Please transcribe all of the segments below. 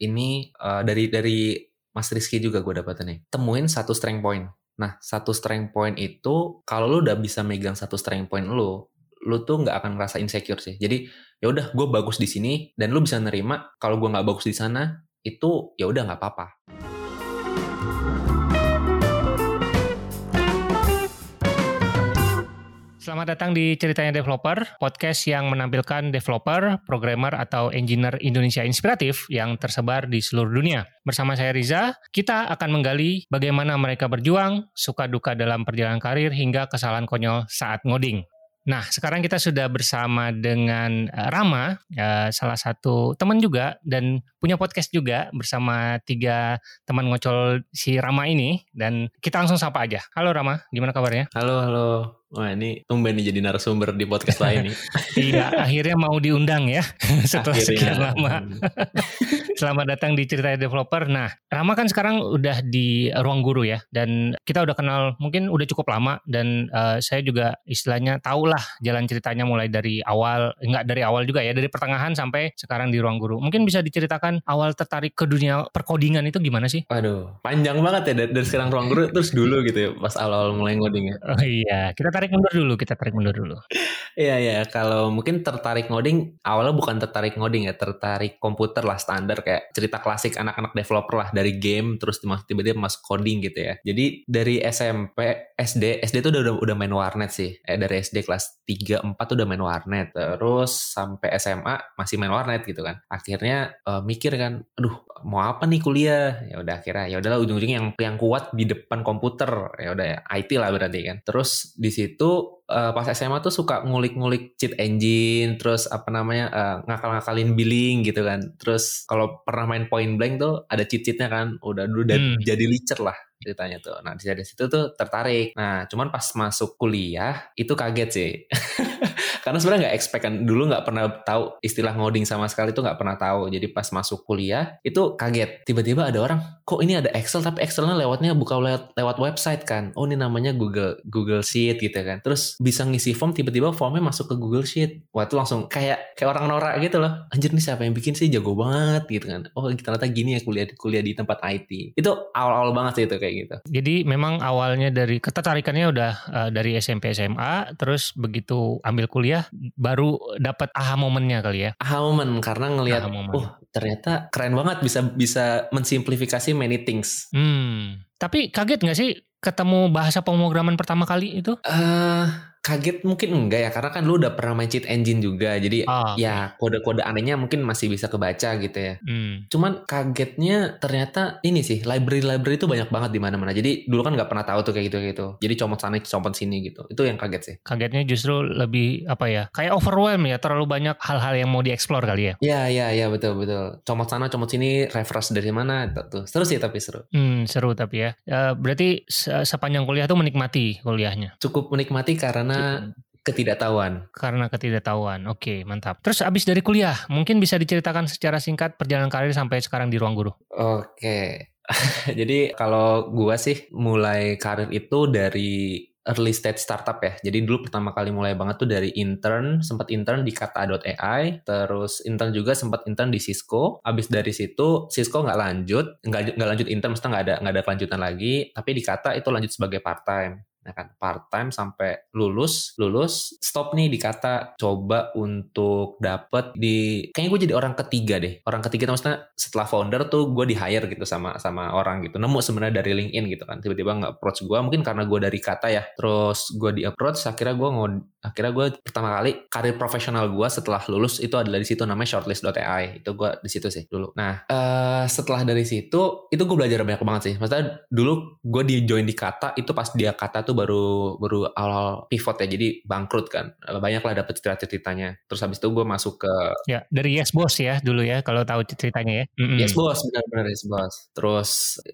ini uh, dari dari Mas Rizky juga gue dapetin nih. Temuin satu strength point. Nah, satu strength point itu kalau lu udah bisa megang satu strength point lu, lu tuh nggak akan ngerasa insecure sih. Jadi ya udah gue bagus di sini dan lu bisa nerima kalau gue nggak bagus di sana itu ya udah nggak apa-apa. Selamat datang di Ceritanya Developer, podcast yang menampilkan developer, programmer, atau engineer Indonesia inspiratif yang tersebar di seluruh dunia. Bersama saya Riza, kita akan menggali bagaimana mereka berjuang, suka duka dalam perjalanan karir, hingga kesalahan konyol saat ngoding. Nah, sekarang kita sudah bersama dengan uh, Rama, uh, salah satu teman juga dan punya podcast juga bersama tiga teman ngocol si Rama ini dan kita langsung sapa aja. Halo Rama, gimana kabarnya? Halo, halo. Wah ini tumben nih jadi narasumber di podcast lain nih. iya, akhirnya mau diundang ya setelah akhirnya. sekian lama. Selamat datang di Cerita Developer. Nah, Rama kan sekarang udah di ruang guru ya, dan kita udah kenal mungkin udah cukup lama, dan uh, saya juga istilahnya tahu lah jalan ceritanya mulai dari awal, enggak dari awal juga ya, dari pertengahan sampai sekarang di ruang guru. Mungkin bisa diceritakan awal tertarik ke dunia perkodingan itu gimana sih? Waduh, panjang banget ya dari, dari sekarang ruang guru terus dulu gitu ya, pas awal-awal mulai ngoding ya. Oh iya, kita tarik tarik mundur dulu, kita tarik mundur dulu. Iya ya, kalau mungkin tertarik ngoding awalnya bukan tertarik ngoding ya, tertarik komputer lah standar kayak cerita klasik anak-anak developer lah dari game terus tiba-tiba masuk coding gitu ya. Jadi dari SMP, SD, SD tuh udah udah main warnet sih. Eh dari SD kelas 3 4 tuh udah main warnet. Terus sampai SMA masih main warnet gitu kan. Akhirnya uh, mikir kan, aduh mau apa nih kuliah ya udah akhirnya ya udahlah ujung-ujungnya yang yang kuat di depan komputer ya udah ya IT lah berarti kan terus di situ uh, pas SMA tuh suka ngulik-ngulik cheat engine terus apa namanya uh, ngakal-ngakalin billing gitu kan terus kalau pernah main point blank tuh ada cheat-cheatnya kan udah dulu hmm. jadi leacher lah ceritanya tuh. Nah dari situ tuh tertarik. Nah cuman pas masuk kuliah itu kaget sih. Karena sebenarnya nggak expect kan dulu nggak pernah tahu istilah ngoding sama sekali itu nggak pernah tahu. Jadi pas masuk kuliah itu kaget. Tiba-tiba ada orang kok ini ada Excel tapi Excelnya lewatnya buka lewat lewat website kan. Oh ini namanya Google Google Sheet gitu kan. Terus bisa ngisi form tiba-tiba formnya masuk ke Google Sheet. Wah itu langsung kayak kayak orang norak gitu loh. Anjir nih siapa yang bikin sih jago banget gitu kan. Oh ternyata gini ya kuliah kuliah di tempat IT. Itu awal-awal banget sih itu kayak gitu. Jadi memang awalnya dari ketertarikannya udah uh, dari SMP SMA, terus begitu ambil kuliah baru dapat aha momennya kali ya. Aha momen karena ngelihat, oh ternyata keren banget bisa bisa mensimplifikasi many things. Hmm. Tapi kaget nggak sih ketemu bahasa pemrograman pertama kali itu? uh, kaget mungkin enggak ya karena kan lu udah pernah main cheat engine juga jadi oh, ya kode-kode anehnya mungkin masih bisa kebaca gitu ya. Hmm. cuman kagetnya ternyata ini sih library-library itu banyak banget di mana-mana. Jadi dulu kan nggak pernah tahu tuh kayak gitu gitu. Jadi comot sana comot sini gitu. Itu yang kaget sih. Kagetnya justru lebih apa ya kayak overwhelm ya terlalu banyak hal-hal yang mau dieksplor kali ya. Ya ya ya betul betul. Comot sana comot sini refresh dari mana tuh. Seru sih tapi seru. Hmm, seru tapi ya. Uh, berarti sepanjang kuliah tuh menikmati kuliahnya? Cukup menikmati karena karena ketidaktahuan. Karena ketidaktahuan. Oke, mantap. Terus abis dari kuliah, mungkin bisa diceritakan secara singkat perjalanan karir sampai sekarang di ruang guru. Oke. Jadi kalau gua sih mulai karir itu dari early stage startup ya. Jadi dulu pertama kali mulai banget tuh dari intern, sempat intern di kata.ai, terus intern juga sempat intern di Cisco. Abis dari situ Cisco nggak lanjut, nggak nggak lanjut intern, mesti nggak ada nggak ada kelanjutan lagi. Tapi di kata itu lanjut sebagai part time ya kan part time sampai lulus lulus stop nih dikata coba untuk dapet di kayaknya gue jadi orang ketiga deh. Orang ketiga maksudnya setelah founder tuh gue di hire gitu sama sama orang gitu. Nemu sebenarnya dari LinkedIn gitu kan. Tiba-tiba nggak approach gue mungkin karena gue dari kata ya. Terus gue di approach akhirnya gue akhirnya gue pertama kali karir profesional gue setelah lulus itu adalah di situ namanya shortlist.ai itu gue di situ sih dulu. Nah uh, setelah dari situ itu gue belajar banyak banget sih. Maksudnya dulu gue di join di kata itu pas dia kata tuh baru baru awal pivot ya jadi bangkrut kan. Banyak lah dapet cerita-ceritanya terus habis itu gue masuk ke ya dari Yes Boss ya dulu ya kalau tahu ceritanya ya. Mm-hmm. Yes Boss benar-benar Yes Boss. Terus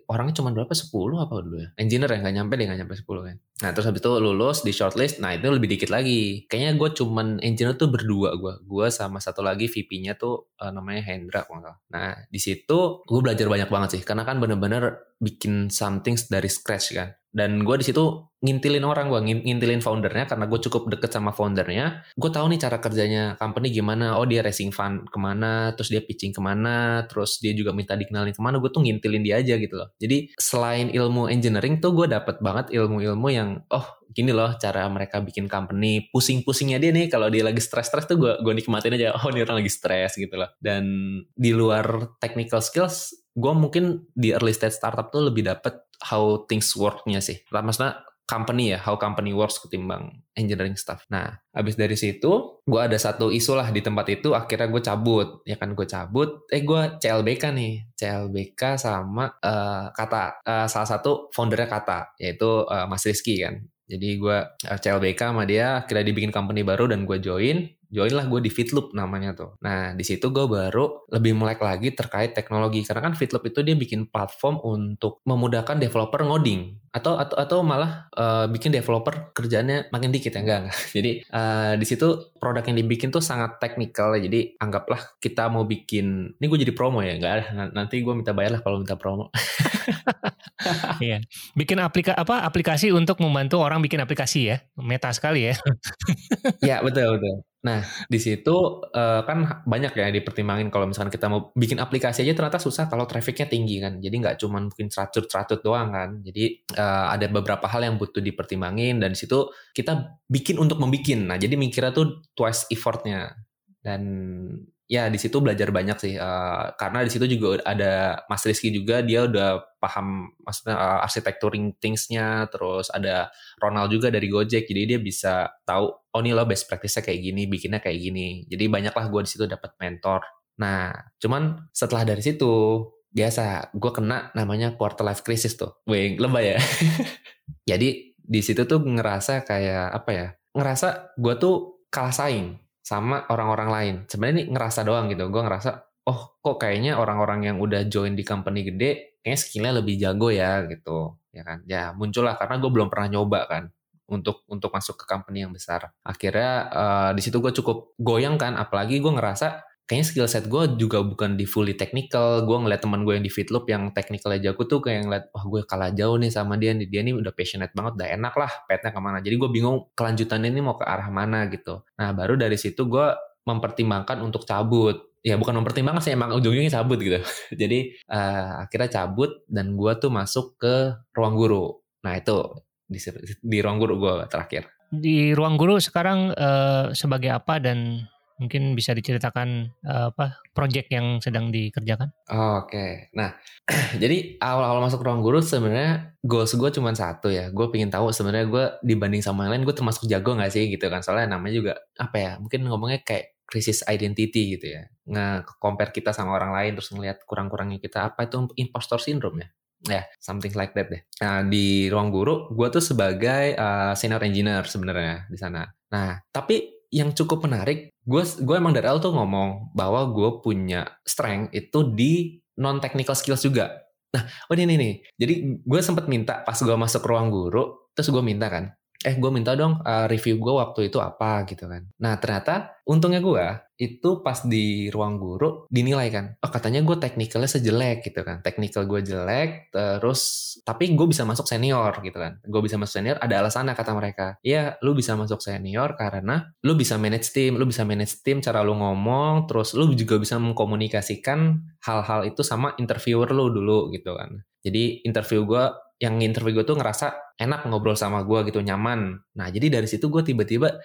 orangnya cuma berapa 10 apa dulu ya? Engineer ya nggak nyampe deh nggak nyampe 10 kan. Nah terus habis itu lulus di shortlist nah itu lebih dikit lagi Kayaknya gue cuman engineer tuh berdua gue. Gue sama satu lagi VP-nya tuh uh, namanya Hendra. Nah di situ gue belajar banyak banget sih. Karena kan bener-bener bikin something dari scratch kan. Dan gue di situ ngintilin orang gue ngintilin foundernya karena gue cukup deket sama foundernya. Gue tahu nih cara kerjanya company gimana oh dia raising fund ke mana terus dia pitching ke mana terus dia juga minta dikenalin ke mana gue tuh ngintilin dia aja gitu loh. Jadi selain ilmu engineering tuh gue dapet banget ilmu-ilmu yang oh gini loh cara mereka bikin company pusing-pusingnya dia nih. Kalau dia lagi stres-stres tuh gue gue nikmatin aja oh ini orang lagi stres gitu loh. Dan di luar technical skills gue mungkin di early stage startup tuh lebih dapet how things work-nya sih. Maksudnya company ya, how company works ketimbang engineering stuff. Nah, habis dari situ, gue ada satu isu lah di tempat itu, akhirnya gue cabut. Ya kan gue cabut, eh gue CLBK nih. CLBK sama uh, Kata, uh, salah satu foundernya Kata, yaitu uh, Mas Rizky kan. Jadi gue uh, CLBK sama dia, akhirnya dibikin company baru dan gue join join lah gue di Fitloop namanya tuh. Nah di situ gue baru lebih melek lagi terkait teknologi karena kan Fitloop itu dia bikin platform untuk memudahkan developer ngoding atau atau atau malah uh, bikin developer kerjanya makin dikit ya enggak enggak. Jadi uh, di situ produk yang dibikin tuh sangat teknikal ya. Jadi anggaplah kita mau bikin ini gue jadi promo ya enggak nanti gue minta bayar lah kalau minta promo. iya. Bikin aplikasi apa aplikasi untuk membantu orang bikin aplikasi ya. Meta sekali ya. ya betul betul. Nah, di situ uh, kan banyak ya dipertimbangin kalau misalkan kita mau bikin aplikasi aja ternyata susah kalau trafficnya tinggi kan. Jadi nggak cuma mungkin ceracut-ceracut doang kan. Jadi uh, ada beberapa hal yang butuh dipertimbangin dan di situ kita bikin untuk membikin. Nah, jadi mikirnya tuh twice effortnya. Dan ya di situ belajar banyak sih uh, karena di situ juga ada Mas Rizky juga dia udah paham maksudnya uh, arsitekturing thingsnya terus ada Ronald juga dari Gojek jadi dia bisa tahu oh ini lo best practice-nya kayak gini bikinnya kayak gini jadi banyaklah gue di situ dapat mentor nah cuman setelah dari situ biasa gue kena namanya quarter life crisis tuh wing lebay ya jadi di situ tuh ngerasa kayak apa ya ngerasa gue tuh kalah saing sama orang-orang lain. Sebenarnya ini ngerasa doang gitu. Gue ngerasa, oh kok kayaknya orang-orang yang udah join di company gede, kayaknya skillnya lebih jago ya gitu. Ya kan? Ya muncullah karena gue belum pernah nyoba kan untuk untuk masuk ke company yang besar. Akhirnya uh, di situ gue cukup goyang kan, apalagi gue ngerasa kayaknya skill set gue juga bukan di fully technical. Gue ngeliat teman gue yang di Fitloop yang technicalnya jago tuh kayak ngeliat, wah gue kalah jauh nih sama dia. Dia nih udah passionate banget, udah enak lah petnya ke mana. Jadi gue bingung kelanjutannya ini mau ke arah mana gitu. Nah baru dari situ gue mempertimbangkan untuk cabut. Ya bukan mempertimbangkan sih, emang ujung-ujungnya cabut gitu. Jadi uh, akhirnya cabut dan gue tuh masuk ke ruang guru. Nah itu di, di ruang guru gue terakhir. Di ruang guru sekarang uh, sebagai apa dan Mungkin bisa diceritakan uh, apa project yang sedang dikerjakan? Oke, okay. nah jadi awal-awal masuk ruang guru sebenarnya goals gue cuma satu ya. Gue pengen tahu sebenarnya gue dibanding sama yang lain gue termasuk jago nggak sih gitu kan? Soalnya namanya juga apa ya? Mungkin ngomongnya kayak krisis identity gitu ya. Nge-compare kita sama orang lain terus ngelihat kurang-kurangnya kita apa itu impostor syndrome ya ya yeah, something like that deh. Nah di ruang guru, gue tuh sebagai uh, senior engineer sebenarnya di sana. Nah tapi yang cukup menarik, gue gue emang dari awal tuh ngomong bahwa gue punya strength itu di non technical skills juga. Nah, oh ini nih, jadi gue sempat minta pas gue masuk ruang guru, terus gue minta kan, eh gue minta dong uh, review gue waktu itu apa gitu kan. Nah ternyata untungnya gue itu pas di ruang guru dinilai kan, oh katanya gue teknikalnya sejelek gitu kan, teknikal gue jelek, terus tapi gue bisa masuk senior gitu kan, gue bisa masuk senior ada alasannya kata mereka, iya lu bisa masuk senior karena lu bisa manage tim, lu bisa manage tim cara lu ngomong, terus lu juga bisa mengkomunikasikan hal-hal itu sama interviewer lu dulu gitu kan. Jadi interview gue yang interview gue tuh ngerasa enak ngobrol sama gue gitu nyaman. Nah jadi dari situ gue tiba-tiba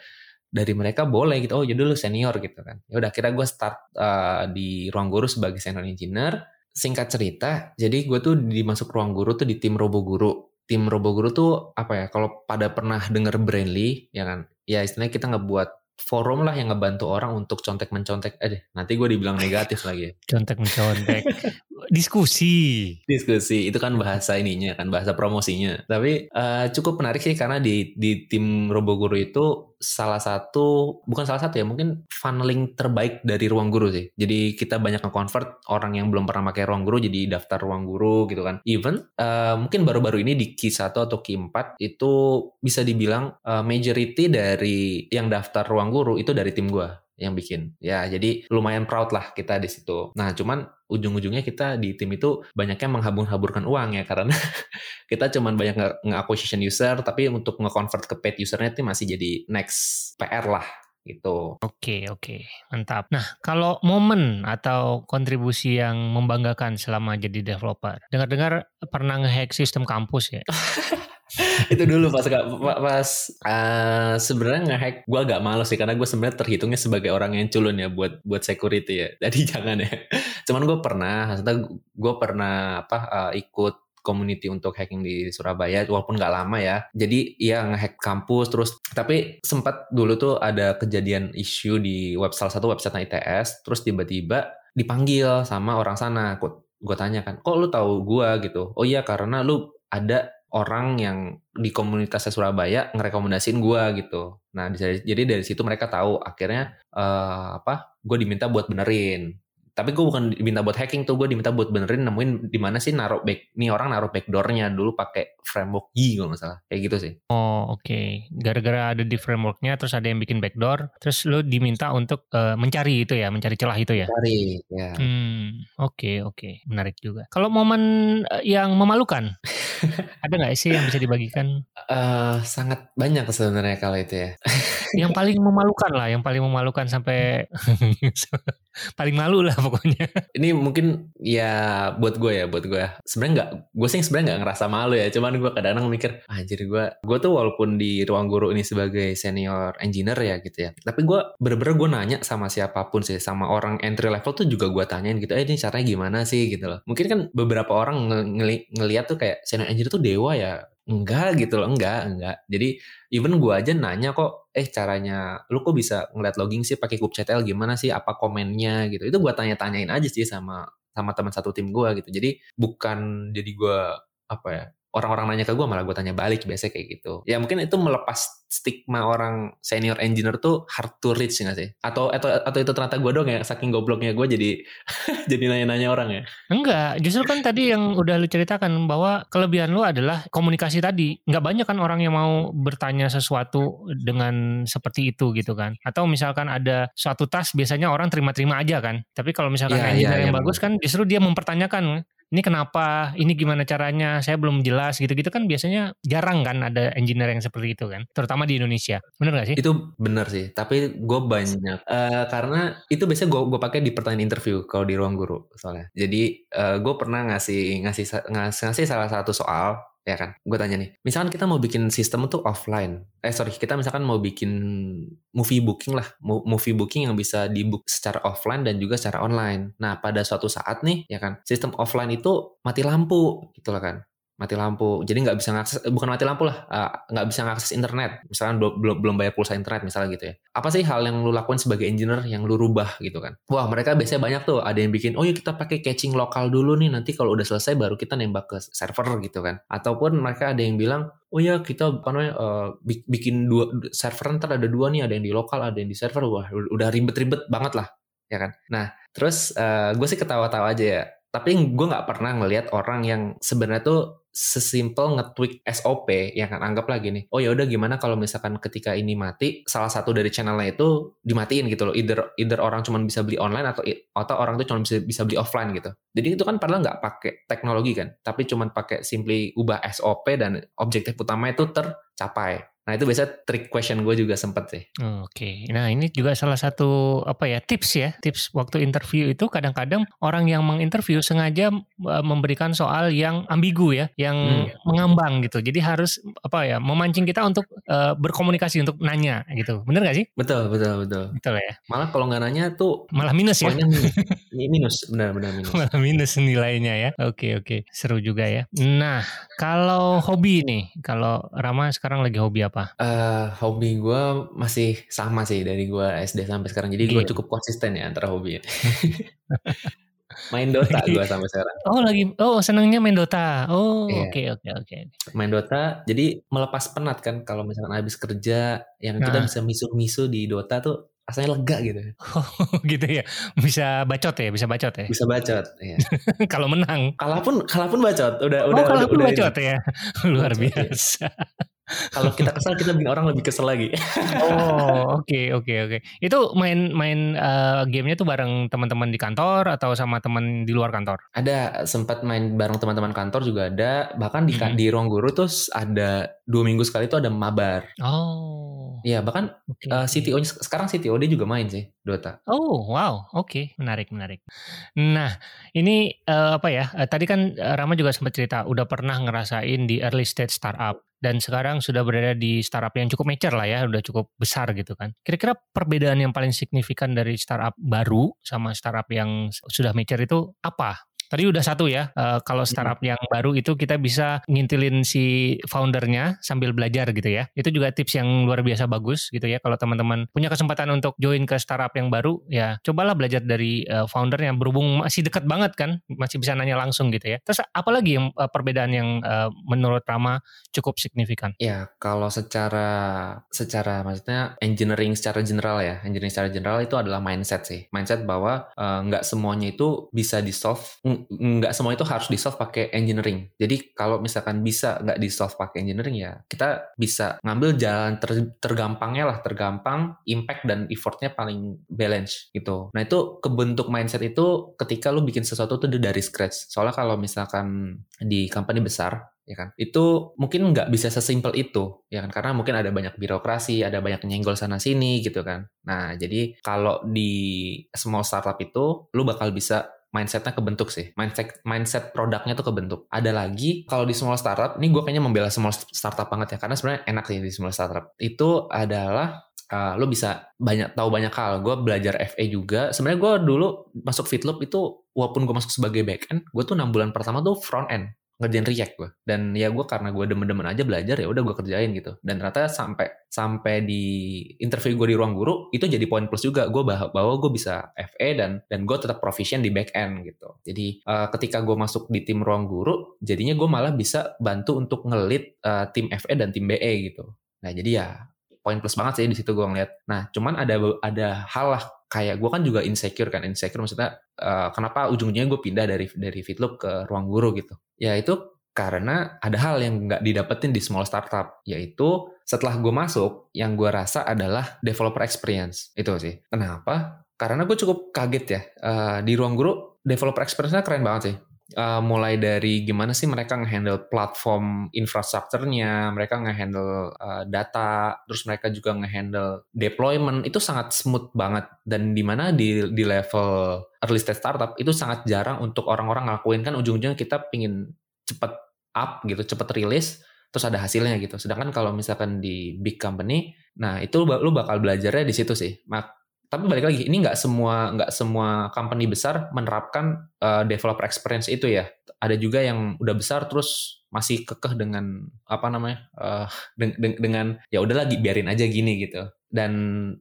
dari mereka boleh gitu oh jadi lu senior gitu kan. Ya udah kira gue start uh, di ruang guru sebagai senior engineer. Singkat cerita jadi gue tuh dimasuk ruang guru tuh di tim robo guru. Tim robo guru tuh apa ya kalau pada pernah denger Brainly ya kan? Ya istilahnya kita ngebuat forum lah yang ngebantu orang untuk contek mencontek eh nanti gue dibilang negatif lagi ya. contek mencontek diskusi. Diskusi itu kan bahasa ininya kan bahasa promosinya. Tapi uh, cukup menarik sih karena di di tim Roboguru itu salah satu bukan salah satu ya mungkin funneling terbaik dari ruang guru sih. Jadi kita banyak nge-convert orang yang belum pernah pakai ruang guru jadi daftar ruang guru gitu kan. Even uh, mungkin baru-baru ini di Q1 atau Q4 itu bisa dibilang uh, majority dari yang daftar ruang guru itu dari tim gue yang bikin. Ya, jadi lumayan proud lah kita di situ. Nah, cuman ujung-ujungnya kita di tim itu banyaknya menghabur-haburkan uang ya karena kita cuman banyak nge-acquisition user tapi untuk nge-convert ke paid usernya itu masih jadi next PR lah gitu. Oke, oke. Mantap. Nah, kalau momen atau kontribusi yang membanggakan selama jadi developer. Dengar-dengar pernah ngehack sistem kampus ya? itu dulu pas pas uh, sebenarnya ngehack gue agak malu sih karena gue sebenarnya terhitungnya sebagai orang yang culun ya buat buat security ya. Jadi jangan ya. Cuman gue pernah maksudnya gue pernah apa uh, ikut community untuk hacking di Surabaya walaupun nggak lama ya. Jadi ya ngehack kampus terus tapi sempat dulu tuh ada kejadian isu di web salah satu website ITS terus tiba-tiba dipanggil sama orang sana. Gue tanya kan kok lu tahu gue gitu. Oh iya karena lu ada orang yang di komunitasnya Surabaya ngerekomendasiin gue gitu. Nah, jadi dari situ mereka tahu akhirnya uh, apa? Gue diminta buat benerin tapi gue bukan diminta buat hacking tuh gue diminta buat benerin nemuin di mana sih naruh back nih orang naruh backdoornya. Dulu pakai framework Y kalau nggak salah. Kayak gitu sih. Oh oke. Okay. gara-gara ada di frameworknya terus ada yang bikin backdoor terus lo diminta untuk uh, mencari itu ya mencari celah itu ya? Cari ya. Hmm oke okay, oke. Okay. menarik juga. Kalau momen eh, yang memalukan ada nggak sih yang bisa dibagikan? Uh, sangat banyak sebenarnya kalau itu ya. Yang paling memalukan lah yang paling memalukan sampai paling malu lah pokoknya. Ini mungkin ya buat gue ya, buat gue. Sebenarnya nggak, gue sih sebenarnya nggak ngerasa malu ya. Cuman gue kadang-kadang mikir, jadi gue, gue tuh walaupun di ruang guru ini sebagai senior engineer ya gitu ya. Tapi gue bener-bener gue nanya sama siapa pun sih, sama orang entry level tuh juga gue tanyain gitu, eh ini caranya gimana sih gitu loh. Mungkin kan beberapa orang ng ngeliat tuh kayak senior engineer tuh dewa ya. Enggak gitu loh, enggak, enggak. Jadi even gue aja nanya kok, eh caranya lu kok bisa ngeliat logging sih pakai kubectl gimana sih, apa komennya gitu. Itu gue tanya-tanyain aja sih sama sama teman satu tim gue gitu. Jadi bukan jadi gue apa ya orang-orang nanya ke gue malah gue tanya balik biasanya kayak gitu. Ya mungkin itu melepas stigma orang senior engineer tuh hard to reach nggak sih? Atau atau atau itu ternyata gue dong ya saking gobloknya gue jadi jadi nanya-nanya orang ya? Enggak justru kan tadi yang udah lu ceritakan bahwa kelebihan lu adalah komunikasi tadi. Nggak banyak kan orang yang mau bertanya sesuatu dengan seperti itu gitu kan. Atau misalkan ada suatu tas biasanya orang terima-terima aja kan. Tapi kalau misalkan ya, engineer ya, yang ya, bagus kan justru dia mempertanyakan ini kenapa, ini gimana caranya, saya belum jelas gitu-gitu kan biasanya jarang kan ada engineer yang seperti itu kan, terutama di Indonesia. Bener gak sih? Itu bener sih, tapi gue banyak uh, karena itu biasanya gue gue pakai di pertanyaan interview kalau di ruang guru soalnya. Jadi uh, gue pernah ngasih ngasih ngasih, ngasih salah satu soal ya kan? Gue tanya nih, misalkan kita mau bikin sistem itu offline, eh sorry, kita misalkan mau bikin movie booking lah, movie booking yang bisa dibook secara offline dan juga secara online. Nah, pada suatu saat nih, ya kan, sistem offline itu mati lampu, gitu lah kan mati lampu. Jadi nggak bisa ngakses eh, bukan mati lampu lah uh, nggak bisa ngakses internet. Misalnya belum belum bayar pulsa internet misalnya gitu ya. Apa sih hal yang lu lakukan sebagai engineer yang lu rubah gitu kan? Wah mereka biasanya banyak tuh. Ada yang bikin oh ya kita pakai caching lokal dulu nih. Nanti kalau udah selesai baru kita nembak ke server gitu kan. Ataupun mereka ada yang bilang oh ya kita apa namanya uh, bikin dua server ntar ada dua nih. Ada yang di lokal ada yang di server. Wah udah ribet-ribet banget lah ya kan? Nah terus uh, gue sih ketawa-tawa aja ya. Tapi gue nggak pernah ngelihat orang yang sebenarnya tuh sesimpel nge-tweak SOP yang kan? Anggap lagi nih oh ya udah gimana kalau misalkan ketika ini mati salah satu dari channelnya itu dimatiin gitu loh. Either either orang cuma bisa beli online atau atau orang tuh cuma bisa bisa beli offline gitu. Jadi itu kan padahal nggak pakai teknologi kan tapi cuma pakai simply ubah SOP dan objektif utama itu tercapai Nah itu biasa trick question gue juga sempet sih. Oke, okay. nah ini juga salah satu apa ya tips ya tips waktu interview itu kadang-kadang orang yang menginterview sengaja uh, memberikan soal yang ambigu ya, yang hmm. mengambang gitu. Jadi harus apa ya memancing kita untuk uh, berkomunikasi untuk nanya gitu. Bener gak sih? Betul betul betul. Betul ya. Malah kalau nggak nanya tuh malah minus ya. Minus, minus benar benar minus. malah minus nilainya ya. Oke okay, oke okay. seru juga ya. Nah kalau hobi nih, kalau Rama sekarang lagi hobi apa? Apa? Uh, hobi gue masih sama sih dari gue SD sampai sekarang. Jadi gue cukup konsisten ya antara hobi. main Dota gue sampai sekarang. Oh lagi, oh senangnya main Dota. Oh iya. oke oke oke. Main Dota, jadi melepas penat kan kalau misalkan habis kerja, yang nah. kita bisa misu-misu di Dota tuh rasanya lega gitu. Oh, gitu ya. Bisa bacot ya, bisa bacot ya. Bisa bacot, ya. kalau menang. Kalaupun kalaupun bacot, udah oh, udah kalaupun udah, bacot ya. Luar bacot, biasa. Ya. Kalau kita kesal kita bikin orang lebih kesel lagi. oh, oke okay, oke okay, oke. Okay. Itu main main uh, gamenya tuh bareng teman-teman di kantor atau sama teman di luar kantor? Ada sempat main bareng teman-teman kantor juga ada. Bahkan di hmm. di ruang guru tuh ada dua minggu sekali tuh ada mabar. Oh. Iya, bahkan okay. uh, CTO sekarang CTO dia juga main sih Dota. Oh, wow. Oke, okay. menarik menarik. Nah, ini uh, apa ya? Uh, tadi kan Rama juga sempat cerita udah pernah ngerasain di early stage startup dan sekarang sudah berada di startup yang cukup mature lah ya, udah cukup besar gitu kan. Kira-kira perbedaan yang paling signifikan dari startup baru sama startup yang sudah mature itu apa? Tadi udah satu ya, uh, kalau startup yang baru itu kita bisa ngintilin si foundernya sambil belajar gitu ya. Itu juga tips yang luar biasa bagus gitu ya. Kalau teman-teman punya kesempatan untuk join ke startup yang baru, ya cobalah belajar dari uh, foundernya. Berhubung masih dekat banget kan, masih bisa nanya langsung gitu ya. Terus apalagi yang uh, perbedaan yang uh, menurut Rama cukup signifikan? Ya, kalau secara secara maksudnya engineering secara general ya, engineering secara general itu adalah mindset sih. Mindset bahwa nggak uh, semuanya itu bisa di solve nggak semua itu harus di solve pakai engineering. Jadi kalau misalkan bisa nggak di solve pakai engineering ya kita bisa ngambil jalan ter, tergampangnya lah, tergampang, impact dan effortnya paling balance gitu. Nah itu kebentuk mindset itu ketika lu bikin sesuatu tuh dari scratch. Soalnya kalau misalkan di company besar ya kan itu mungkin nggak bisa sesimpel itu ya kan karena mungkin ada banyak birokrasi ada banyak nyenggol sana sini gitu kan nah jadi kalau di small startup itu lu bakal bisa mindsetnya kebentuk sih. Mindset mindset produknya tuh kebentuk. Ada lagi kalau di small startup, ini gue kayaknya membela small startup banget ya karena sebenarnya enak sih di small startup. Itu adalah uh, lo bisa banyak tahu banyak hal. Gue belajar FA juga. Sebenarnya gue dulu masuk Fitloop itu walaupun gue masuk sebagai back end, gue tuh enam bulan pertama tuh front end ngerjain React gue dan ya gue karena gue demen-demen aja belajar ya udah gue kerjain gitu. Dan ternyata sampai sampai di interview gue di ruang guru itu jadi poin plus juga. Gue bahwa, gue bisa FE dan dan gue tetap proficient di back end gitu. Jadi uh, ketika gue masuk di tim ruang guru jadinya gue malah bisa bantu untuk ngelit uh, tim FE dan tim BE gitu. Nah jadi ya poin plus banget sih di situ gue ngeliat. Nah cuman ada ada hal lah kayak gue kan juga insecure kan insecure maksudnya uh, kenapa ujungnya gue pindah dari dari Fitloop ke ruang guru gitu. Ya itu karena ada hal yang nggak didapetin di small startup yaitu setelah gue masuk yang gue rasa adalah developer experience. Itu sih. Kenapa? Karena gue cukup kaget ya uh, di ruang guru developer experience-nya keren banget sih uh, mulai dari gimana sih mereka ngehandle platform infrastrukturnya, mereka ngehandle uh, data, terus mereka juga ngehandle deployment itu sangat smooth banget dan di mana di di level early stage startup itu sangat jarang untuk orang-orang ngelakuin kan ujung-ujungnya kita pingin cepet up gitu, cepet rilis terus ada hasilnya gitu. Sedangkan kalau misalkan di big company, nah itu lu bakal belajarnya di situ sih. Tapi balik lagi ini nggak semua nggak semua company besar menerapkan uh, developer experience itu ya. Ada juga yang udah besar terus masih kekeh dengan apa namanya uh, de de dengan ya udah lagi biarin aja gini gitu. Dan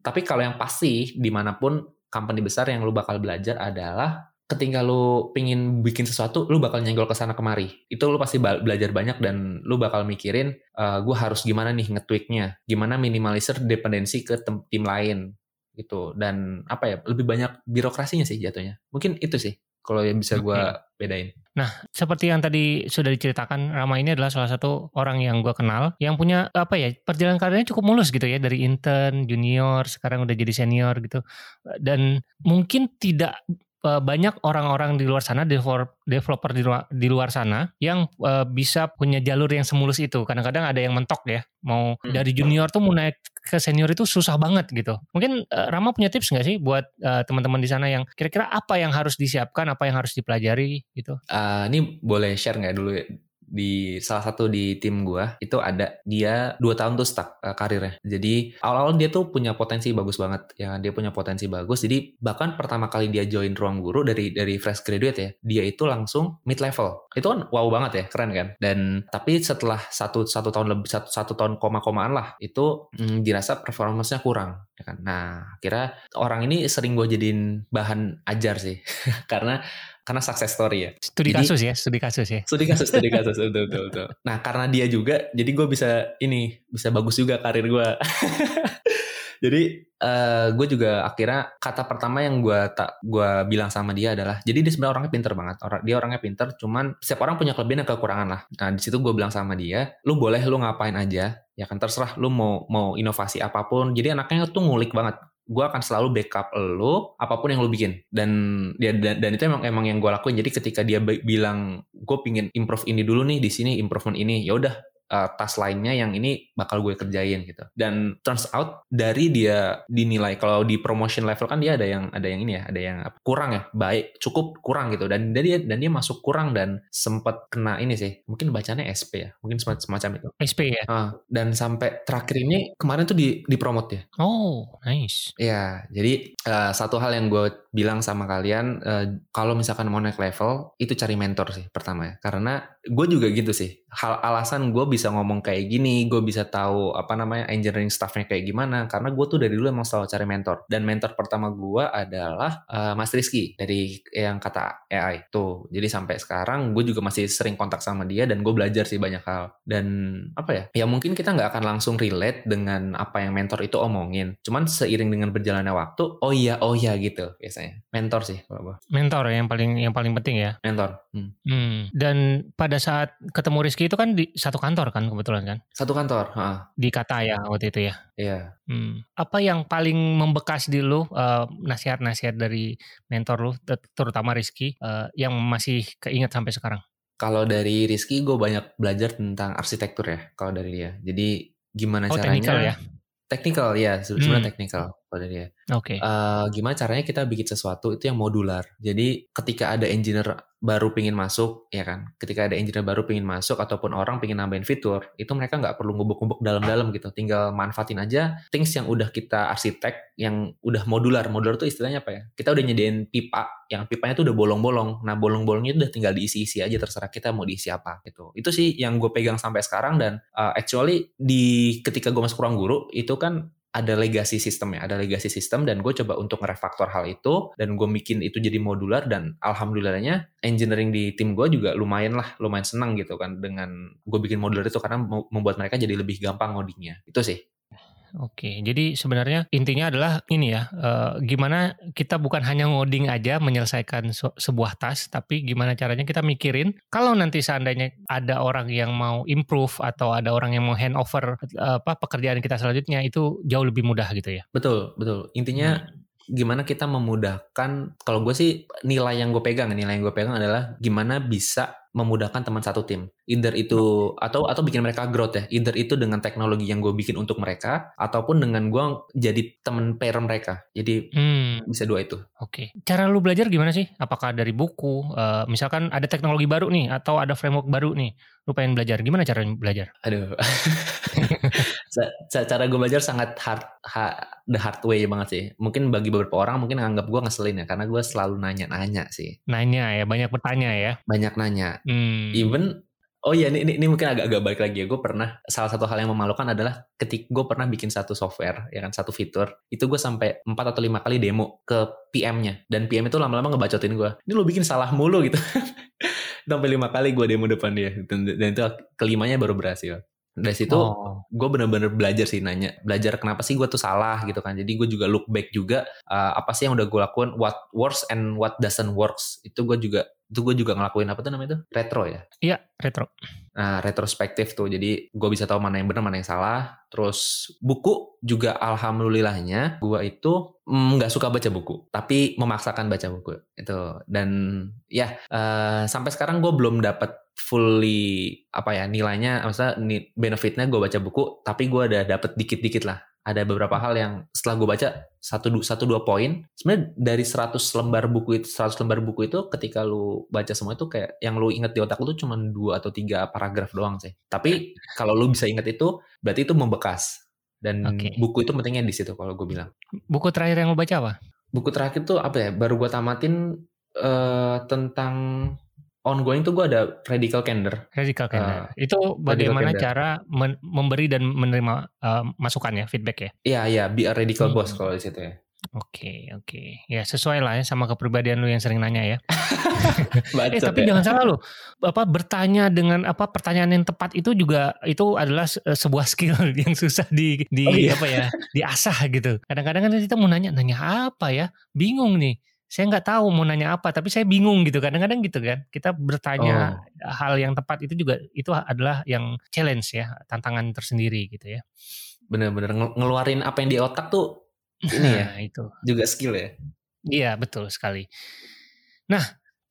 tapi kalau yang pasti di mana pun company besar yang lu bakal belajar adalah ketika lu pingin bikin sesuatu, lu bakal nyenggol ke sana kemari. Itu lu pasti belajar banyak dan lu bakal mikirin, uh, gue harus gimana nih nge-tweaknya, gimana minimalisir dependensi ke tim lain gitu dan apa ya lebih banyak birokrasinya sih jatuhnya mungkin itu sih kalau yang bisa gue bedain. Nah, seperti yang tadi sudah diceritakan, Rama ini adalah salah satu orang yang gue kenal yang punya apa ya perjalanan karirnya cukup mulus gitu ya dari intern, junior, sekarang udah jadi senior gitu. Dan mungkin tidak banyak orang-orang di luar sana developer di luar, di luar sana yang uh, bisa punya jalur yang semulus itu. Kadang-kadang ada yang mentok ya, mau hmm. dari junior tuh mau naik ke senior itu susah banget gitu. Mungkin uh, Rama punya tips nggak sih buat uh, teman-teman di sana yang kira-kira apa yang harus disiapkan, apa yang harus dipelajari gitu? Uh, ini boleh share nggak dulu di salah satu di tim gue itu ada dia dua tahun tuh stuck uh, karirnya. Jadi awal-awal dia tuh punya potensi bagus banget ya dia punya potensi bagus. Jadi bahkan pertama kali dia join ruang guru dari dari fresh graduate ya dia itu langsung mid level itu kan wow banget ya keren kan? Dan tapi setelah satu satu tahun lebih satu satu tahun koma-komaan lah itu hmm, dirasa performanya kurang ya kan? Nah kira orang ini sering gue jadiin bahan ajar sih. Karena karena success story ya. Studi jadi, kasus ya, studi kasus ya. Studi kasus, studi kasus, betul, betul, betul. Nah karena dia juga, jadi gue bisa ini, bisa bagus juga karir gue. jadi uh, eh, gue juga akhirnya kata pertama yang gue tak gue bilang sama dia adalah jadi dia sebenarnya orangnya pinter banget orang dia orangnya pinter cuman setiap orang punya kelebihan dan kekurangan lah nah di situ gue bilang sama dia lu boleh lu ngapain aja ya kan terserah lu mau mau inovasi apa pun jadi anaknya tuh ngulik banget gue akan selalu backup lo apa pun yang lo bikin. Dan dia dan, dan itu emang emang yang gue lakuin. Jadi ketika dia bilang gue pingin improve ini dulu nih di sini improvement ini ya udah uh, task lainnya yang ini bakal gue kerjain gitu. Dan turns out dari dia dinilai kalau di promotion level kan dia ada yang ada yang ini ya, ada yang apa, kurang ya, baik cukup kurang gitu. Dan dia dan dia masuk kurang dan sempat kena ini sih. Mungkin bacanya SP ya, mungkin semacam itu. SP ya. Uh, dan sampai terakhir ini kemarin tuh di di promote ya. Oh, nice. Ya, jadi uh, satu hal yang gue bilang sama kalian uh, kalau misalkan mau naik level itu cari mentor sih pertama ya. Karena gue juga gitu sih. Hal alasan gue bisa ngomong kayak gini, gue bisa tahu apa namanya engineering staffnya kayak gimana. Karena gue tuh dari dulu emang selalu cari mentor. Dan mentor pertama gue adalah uh, Mas Rizky dari yang kata AI tuh. Jadi sampai sekarang gue juga masih sering kontak sama dia dan gue belajar sih banyak hal. Dan apa ya? Ya mungkin kita nggak akan langsung relate dengan apa yang mentor itu omongin. Cuman seiring dengan berjalannya waktu, oh iya oh iya gitu biasanya. Mentor sih kalau Mentor yang paling yang paling penting ya. Mentor. Hmm. Hmm. Dan pada saat ketemu Rizky itu kan di satu kantor kan kebetulan kan? Satu kantor. Ha. Di kata ya waktu itu ya. Iya. Hmm. Apa yang paling membekas di lu uh, nasihat-nasihat dari mentor lu, terutama Rizky, uh, yang masih keinget sampai sekarang? Kalau dari Rizky, gue banyak belajar tentang arsitektur ya. Kalau dari dia. Jadi gimana oh, caranya? Technical ya. Technical ya, sebenarnya hmm. technical pada dia. Oke. Okay. Uh, gimana caranya kita bikin sesuatu itu yang modular. Jadi ketika ada engineer baru pingin masuk, ya kan? Ketika ada engineer baru pingin masuk ataupun orang pingin nambahin fitur, itu mereka nggak perlu ngubuk-ngubuk dalam-dalam gitu. Tinggal manfaatin aja things yang udah kita arsitek, yang udah modular. Modular itu istilahnya apa ya? Kita udah nyediain pipa, yang pipanya tuh udah bolong-bolong. Nah bolong-bolongnya udah tinggal diisi-isi aja terserah kita mau diisi apa gitu. Itu sih yang gue pegang sampai sekarang dan uh, actually di ketika gue masuk ruang guru itu kan ada legasi sistem ya, ada legasi sistem dan gue coba untuk ngerefaktor hal itu dan gue bikin itu jadi modular dan alhamdulillahnya engineering di tim gue juga lumayan lah, lumayan senang gitu kan dengan gue bikin modular itu karena membuat mereka jadi lebih gampang ngodingnya. Itu sih. Oke, jadi sebenarnya intinya adalah ini ya, uh, gimana kita bukan hanya ngoding aja menyelesaikan sebuah task, tapi gimana caranya kita mikirin kalau nanti seandainya ada orang yang mau improve atau ada orang yang mau handover uh, apa pekerjaan kita selanjutnya itu jauh lebih mudah gitu ya. Betul, betul. Intinya hmm gimana kita memudahkan kalau gue sih nilai yang gue pegang nilai yang gue pegang adalah gimana bisa memudahkan teman satu tim. Either itu atau atau bikin mereka growth ya. Either itu dengan teknologi yang gue bikin untuk mereka ataupun dengan gue jadi teman pair mereka. Jadi hmm. bisa dua itu. Oke. Okay. Cara lu belajar gimana sih? Apakah dari buku? Uh, misalkan ada teknologi baru nih atau ada framework baru nih. Lu pengen belajar? Gimana cara belajar? Aduh. cara gue belajar sangat hard, hard the hard way banget sih. Mungkin bagi beberapa orang mungkin anggap gue ngeselin ya karena gue selalu nanya-nanya sih. Nanya ya, banyak bertanya ya. Banyak nanya. Hmm. Even Oh iya, ini, ini, ini mungkin agak-agak balik lagi ya. Gue pernah, salah satu hal yang memalukan adalah ketika gue pernah bikin satu software, ya kan, satu fitur. Itu gue sampai 4 atau lima kali demo ke PM-nya. Dan PM itu lama-lama ngebacotin gue. Ini lo bikin salah mulu gitu. sampai lima kali gue demo depan dia. Dan, dan itu kelimanya baru berhasil dari situ oh. gue bener-bener belajar sih nanya belajar kenapa sih gue tuh salah gitu kan. Jadi gue juga look back juga uh, apa sih yang udah gue lakuin what works and what doesn't works. Itu gue juga itu gue juga ngelakuin apa tuh namanya itu retro ya? Iya retro nah retrospektif tuh. Jadi gue bisa tahu mana yang benar mana yang salah. Terus buku juga alhamdulillahnya gue itu mm, nggak mm, suka baca buku. Tapi memaksakan baca buku. Itu. Dan ya uh, sampai sekarang gue belum dapat fully apa ya nilainya maksudnya benefitnya gue baca buku. Tapi gue udah dapet dikit-dikit lah ada beberapa hal yang setelah gue baca satu satu dua poin. Sebenarnya dari 100 lembar buku itu 100 lembar buku itu ketika lu baca semua itu kayak yang lu inget di otak lu tuh cuma dua atau tiga paragraf doang sih. Tapi kalau lu bisa inget itu berarti itu membekas. Dan okay. buku itu pentingnya di situ kalau gue bilang. Buku terakhir yang lu baca apa? Buku terakhir tuh apa ya? Baru gue tamatin uh, tentang ongoing tuh gue ada radical candor. Radical candor. Uh, itu bagaimana cara men memberi dan menerima uh, masukan ya, feedback ya? Iya, iya, be a radical hmm. boss kalau di situ ya. Oke, okay, oke. Okay. Ya sesuai lah ya sama kepribadian lu yang sering nanya ya. eh tapi ya. jangan salah lu. Apa bertanya dengan apa pertanyaan yang tepat itu juga itu adalah sebuah skill yang susah di di oh, iya. apa ya, diasah gitu. Kadang-kadang kan kita mau nanya nanya apa ya? Bingung nih saya nggak tahu mau nanya apa, tapi saya bingung gitu kadang-kadang gitu kan. Kita bertanya oh. hal yang tepat itu juga itu adalah yang challenge ya, tantangan tersendiri gitu ya. Bener-bener ngeluarin apa yang di otak tuh ini ya, nah, itu juga skill ya. Iya betul sekali. Nah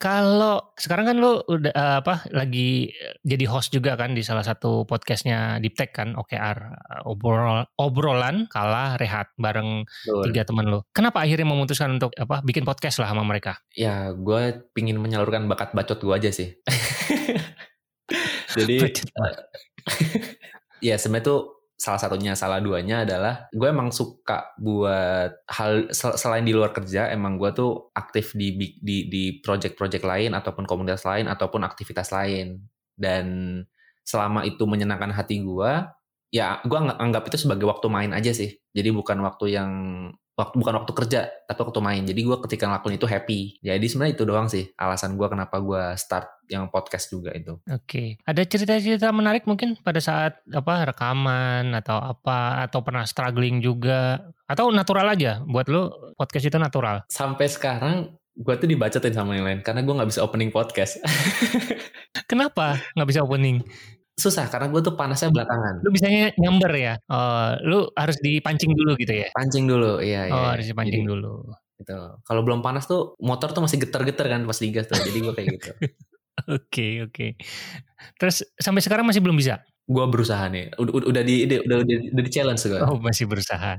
kalau sekarang kan lo udah uh, apa lagi jadi host juga kan di salah satu podcastnya Deep Tech kan OKR obrol obrolan kalah rehat bareng Betul. tiga teman lo. Kenapa akhirnya memutuskan untuk apa bikin podcast lah sama mereka? Ya gue pingin menyalurkan bakat bacot gue aja sih. jadi uh, ya sebenarnya tuh salah satunya salah duanya adalah gue emang suka buat hal selain di luar kerja emang gue tuh aktif di di di project-project lain ataupun komunitas lain ataupun aktivitas lain. Dan selama itu menyenangkan hati gue ya gue anggap itu sebagai waktu main aja sih. Jadi bukan waktu yang waktu bukan waktu kerja tapi waktu main. Jadi gue ketika ngelakuin itu happy. Jadi sebenarnya itu doang sih alasan gue kenapa gue start yang podcast juga itu. Oke. Okay. ada cerita-cerita menarik mungkin pada saat apa rekaman atau apa atau pernah struggling juga? Atau natural aja? Buat lo podcast itu natural? Sampai sekarang gue tuh dibacotin sama yang lain. Karena gue nggak bisa opening podcast. Kenapa nggak bisa opening susah karena gue tuh panasnya belakangan. Lu bisanya nyamber ya? Oh, lu harus dipancing dulu gitu ya? Pancing dulu, iya. iya. Oh, harus dipancing Jadi, dulu. Gitu. Kalau belum panas tuh motor tuh masih getar-getar kan pas digas tuh. Jadi gue kayak gitu. Oke, oke. Okay, okay. Terus sampai sekarang masih belum bisa? Gue berusaha nih. Udah, udah di udah, udah, udah di challenge gue. Oh, masih berusaha.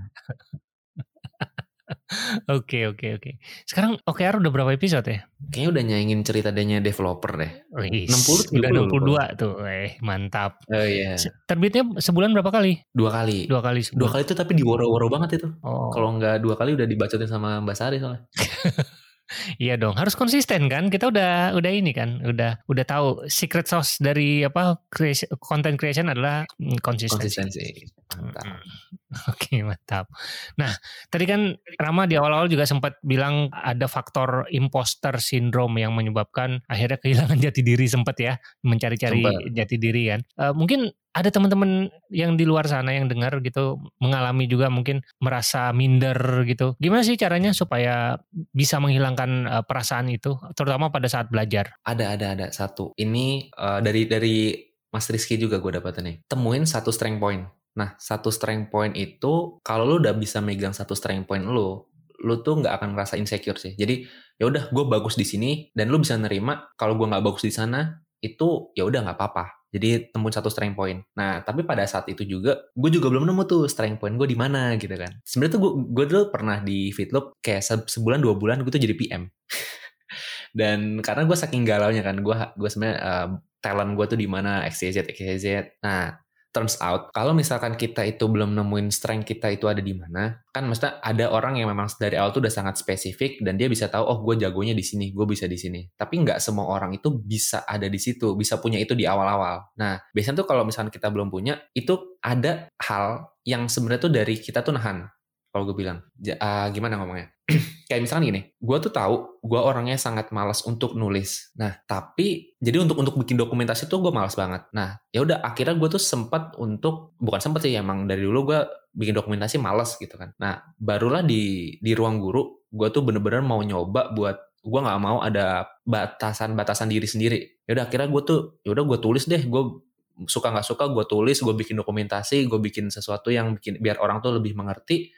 Oke oke oke. Sekarang OKR udah berapa episode ya? Kayaknya udah nyaingin cerita adanya developer deh. Wih, 60 udah 62 tuh. Eh, mantap. Oh iya. Terbitnya sebulan berapa kali? Dua kali. Dua kali. Sebulan. Dua kali itu tapi diworo-woro banget itu. Oh. Kalau nggak dua kali udah dibacotin sama Mbak Sari soalnya. Iya dong, harus konsisten kan. Kita udah udah ini kan, udah udah tahu secret sauce dari apa creation, content creation adalah mm, konsistensi. Konsistensi. Mantap. Oke, mantap. Nah, tadi kan Rama di awal-awal juga sempat bilang ada faktor imposter syndrome yang menyebabkan akhirnya kehilangan jati diri sempat ya, mencari-cari jati diri kan. Uh, mungkin ada teman-teman yang di luar sana yang dengar gitu mengalami juga mungkin merasa minder gitu. Gimana sih caranya supaya bisa menghilangkan uh, perasaan itu terutama pada saat belajar? Ada ada ada satu. Ini uh, dari dari Mas Rizky juga gue dapat nih. Temuin satu strength point. Nah, satu strength point itu kalau lu udah bisa megang satu strength point lu, lu tuh nggak akan ngerasa insecure sih. Jadi ya udah gue bagus di sini dan lu bisa nerima kalau gue nggak bagus di sana itu ya udah nggak apa-apa jadi temuin satu strength point. Nah, tapi pada saat itu juga, gue juga belum nemu tuh strength point gue di mana gitu kan. Sebenarnya tuh gue, gue dulu pernah di Fitloop kayak se sebulan dua bulan gue tuh jadi PM. Dan karena gue saking galau nya kan, gue gue sebenarnya uh, talent gue tuh di mana XYZ XYZ. Nah, turns out kalau misalkan kita itu belum nemuin strength kita itu ada di mana kan maksudnya ada orang yang memang dari awal tuh udah sangat spesifik dan dia bisa tahu oh gue jagonya di sini gue bisa di sini. Tapi nggak semua orang itu bisa ada di situ bisa punya itu di awal-awal. Nah biasanya tuh kalau misalkan kita belum punya itu ada hal yang sebenarnya tuh dari kita tuh nahan kalau gue bilang uh, gimana ngomongnya? Kayak misalnya gini gue tuh tahu gue orangnya sangat malas untuk nulis. Nah tapi jadi untuk untuk bikin dokumentasi tuh gue malas banget. Nah ya udah akhirnya gue tuh sempat untuk bukan sempat sih emang dari dulu gue bikin dokumentasi malas gitu kan. Nah barulah di di ruang guru gue tuh bener-bener mau nyoba buat gue nggak mau ada batasan-batasan diri sendiri. Ya udah akhirnya gue tuh ya udah gue tulis deh. Gue suka nggak suka gue tulis gue bikin dokumentasi gue bikin sesuatu yang bikin biar orang tuh lebih mengerti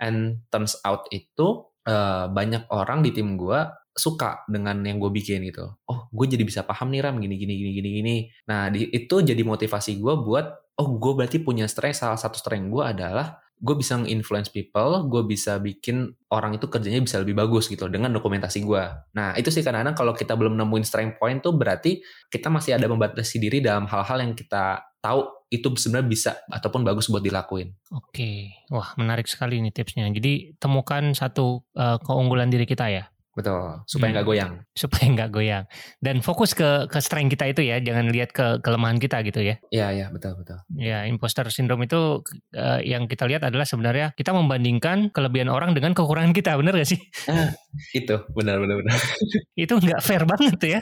and turns out itu uh, banyak orang di tim gue suka dengan yang gue bikin gitu. Oh, gue jadi bisa paham nih Ram gini gini gini gini gini. Nah, di, itu jadi motivasi gue buat oh gue berarti punya strength salah satu strength gue adalah gue bisa nge-influence people, gue bisa bikin orang itu kerjanya bisa lebih bagus gitu dengan dokumentasi gue. Nah itu sih kadang-kadang kalau kita belum nemuin strength point tuh berarti kita masih ada membatasi diri dalam hal-hal yang kita tahu itu sebenarnya bisa ataupun bagus buat dilakuin. Oke, wah menarik sekali ini tipsnya. Jadi temukan satu uh, keunggulan diri kita ya. Betul, supaya nggak hmm. goyang. Supaya nggak goyang. Dan fokus ke ke strength kita itu ya, jangan lihat ke kelemahan kita gitu ya. Iya, iya, betul, betul. Ya, imposter syndrome itu uh, yang kita lihat adalah sebenarnya kita membandingkan kelebihan orang dengan kekurangan kita, benar gak sih? Ah, itu, benar, benar, benar. itu nggak fair banget ya.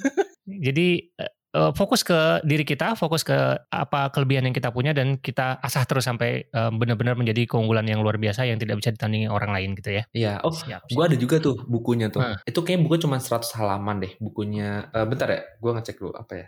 Jadi uh, fokus ke diri kita, fokus ke apa kelebihan yang kita punya dan kita asah terus sampai uh, benar-benar menjadi keunggulan yang luar biasa yang tidak bisa ditandingi orang lain gitu ya. Iya. Oh, gue ada juga tuh bukunya tuh. Hmm. Itu kayaknya buku cuma 100 halaman deh. Bukunya uh, bentar ya, gue ngecek dulu apa ya.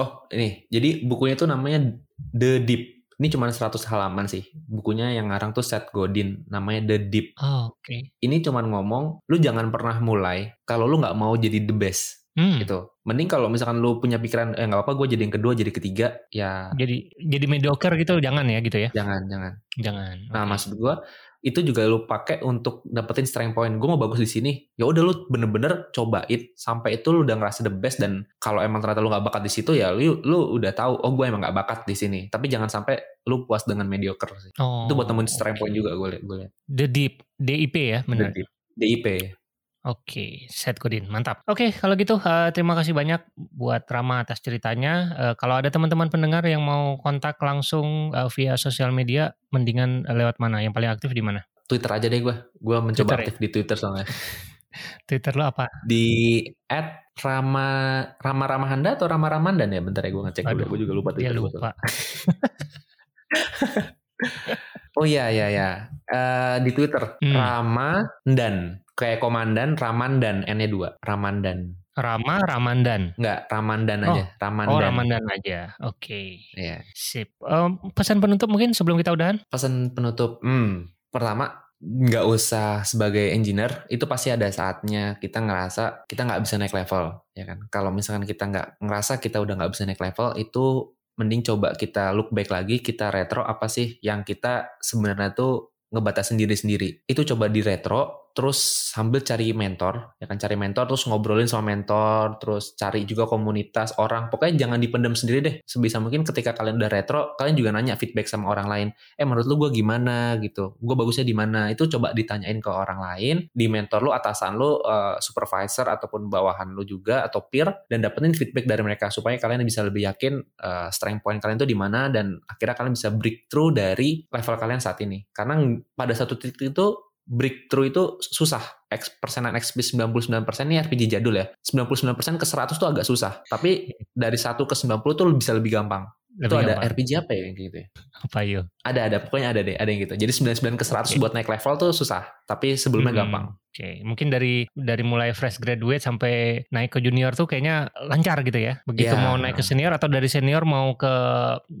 Oh, ini. Jadi bukunya tuh namanya The Deep. Ini cuma 100 halaman sih. Bukunya yang ngarang tuh Seth Godin, namanya The Deep. Oh, oke. Okay. Ini cuma ngomong, lu jangan pernah mulai kalau lu nggak mau jadi the best Hmm. gitu. Mending kalau misalkan lu punya pikiran eh nggak apa-apa gue jadi yang kedua jadi ketiga ya. Jadi jadi mediocre gitu jangan ya gitu ya. Jangan jangan. Jangan. Nah okay. maksud gue itu juga lu pakai untuk dapetin strength point. Gue mau bagus di sini. Ya udah lu bener-bener cobain sampai itu lu udah ngerasa the best dan kalau emang ternyata lu nggak bakat di situ ya lu lu udah tahu oh gue emang nggak bakat di sini. Tapi jangan sampai lu puas dengan mediocre sih. Oh, itu buat temen strength okay. point juga gue liat. Gue liat. The deep DIP ya benar. DIP. Oke, set Godin, mantap. Oke, kalau gitu uh, terima kasih banyak buat Rama atas ceritanya. Uh, kalau ada teman-teman pendengar yang mau kontak langsung uh, via sosial media, mendingan lewat mana? Yang paling aktif di mana? Twitter aja deh gue. Gue mencoba Twitter, ya? aktif ya? di Twitter soalnya. Twitter lo apa? Di at Rama Rama Ramahanda atau Rama Ramandan ya? Bentar ya gue ngecek dulu. Gue juga lupa Twitter. Dia lupa. oh iya iya iya. Uh, di Twitter hmm. Rama dan kayak komandan Ramandan N-nya dua. Ramandan. Rama Ramandan. Enggak Ramandan oh. aja Ramandan Oh Ramandan. Aja. Oke. Okay. Iya. Sip. Um, pesan penutup mungkin sebelum kita udahan? Pesan penutup hmm pertama nggak usah sebagai engineer itu pasti ada saatnya kita ngerasa kita nggak bisa naik level ya kan? Kalau misalkan kita nggak ngerasa kita udah nggak bisa naik level itu mending coba kita look back lagi kita retro apa sih yang kita sebenarnya tuh ngebatasin diri sendiri. Itu coba di retro terus sambil cari mentor ya kan cari mentor terus ngobrolin sama mentor terus cari juga komunitas orang. Pokoknya jangan dipendam sendiri deh. Sebisa mungkin ketika kalian udah retro kalian juga nanya feedback sama orang lain. Eh menurut lu gue gimana? Gitu. Gue bagusnya di mana? Itu coba ditanyain ke orang lain di mentor lu atasan lu uh, supervisor ataupun bawahan lu juga atau peer dan dapetin feedback dari mereka supaya kalian bisa lebih yakin uh, strength point kalian tuh di mana dan akhirnya kalian bisa breakthrough dari level kalian saat ini. Karena pada satu titik itu breakthrough itu susah. X persenan XP 99% ini RPG jadul ya. 99% ke 100 tuh agak susah. Tapi dari 1 ke 90 tuh bisa lebih gampang. Lebih itu gampang. ada RPG apa ya gitu ya? Apa yuk? Ada ada pokoknya ada deh, ada yang gitu. Jadi 99 ke 100 okay. buat naik level tuh susah, tapi sebelumnya hmm. gampang. Oke, okay. mungkin dari dari mulai fresh graduate sampai naik ke junior tuh kayaknya lancar gitu ya. Begitu yeah. mau naik ke senior atau dari senior mau ke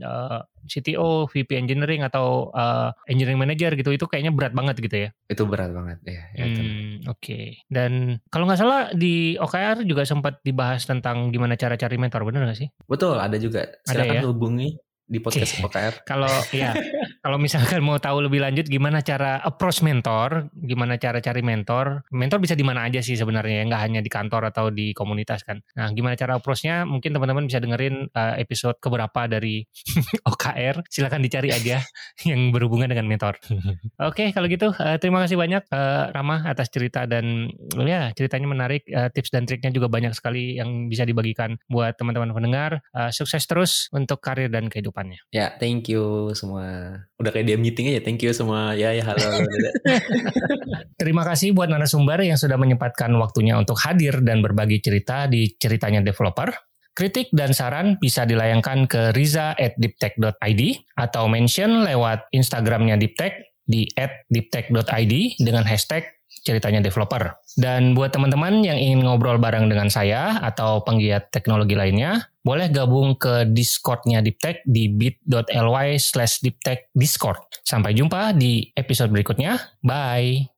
uh, CTO, VP engineering atau uh, engineering manager gitu, itu kayaknya berat banget gitu ya. Itu berat banget ya. ya hmm, Oke. Okay. Dan kalau nggak salah di OKR juga sempat dibahas tentang gimana cara cari mentor, benar nggak sih? Betul, ada juga. Silakan ada ya? hubungi di podcast OKR. Kalau ya, kalau misalkan mau tahu lebih lanjut gimana cara approach mentor, gimana cara cari mentor, mentor bisa di mana aja sih sebenarnya, nggak hanya di kantor atau di komunitas kan. Nah, gimana cara approachnya? Mungkin teman-teman bisa dengerin uh, episode keberapa dari OKR. Silakan dicari aja yang berhubungan dengan mentor. Oke, okay, kalau gitu uh, terima kasih banyak uh, Rama atas cerita dan ya ceritanya menarik, uh, tips dan triknya juga banyak sekali yang bisa dibagikan buat teman-teman pendengar. Uh, sukses terus untuk karir dan kehidupan depannya. Ya, thank you semua. Udah kayak dia meeting aja, thank you semua. Ya, ya halo. Terima kasih buat narasumber yang sudah menyempatkan waktunya untuk hadir dan berbagi cerita di ceritanya developer. Kritik dan saran bisa dilayangkan ke riza at deeptech.id atau mention lewat Instagramnya Deeptech di at deeptech.id dengan hashtag ceritanya developer. Dan buat teman-teman yang ingin ngobrol bareng dengan saya atau penggiat teknologi lainnya, boleh gabung ke Discord-nya Deeptech di bit.ly slash Discord. Sampai jumpa di episode berikutnya. Bye!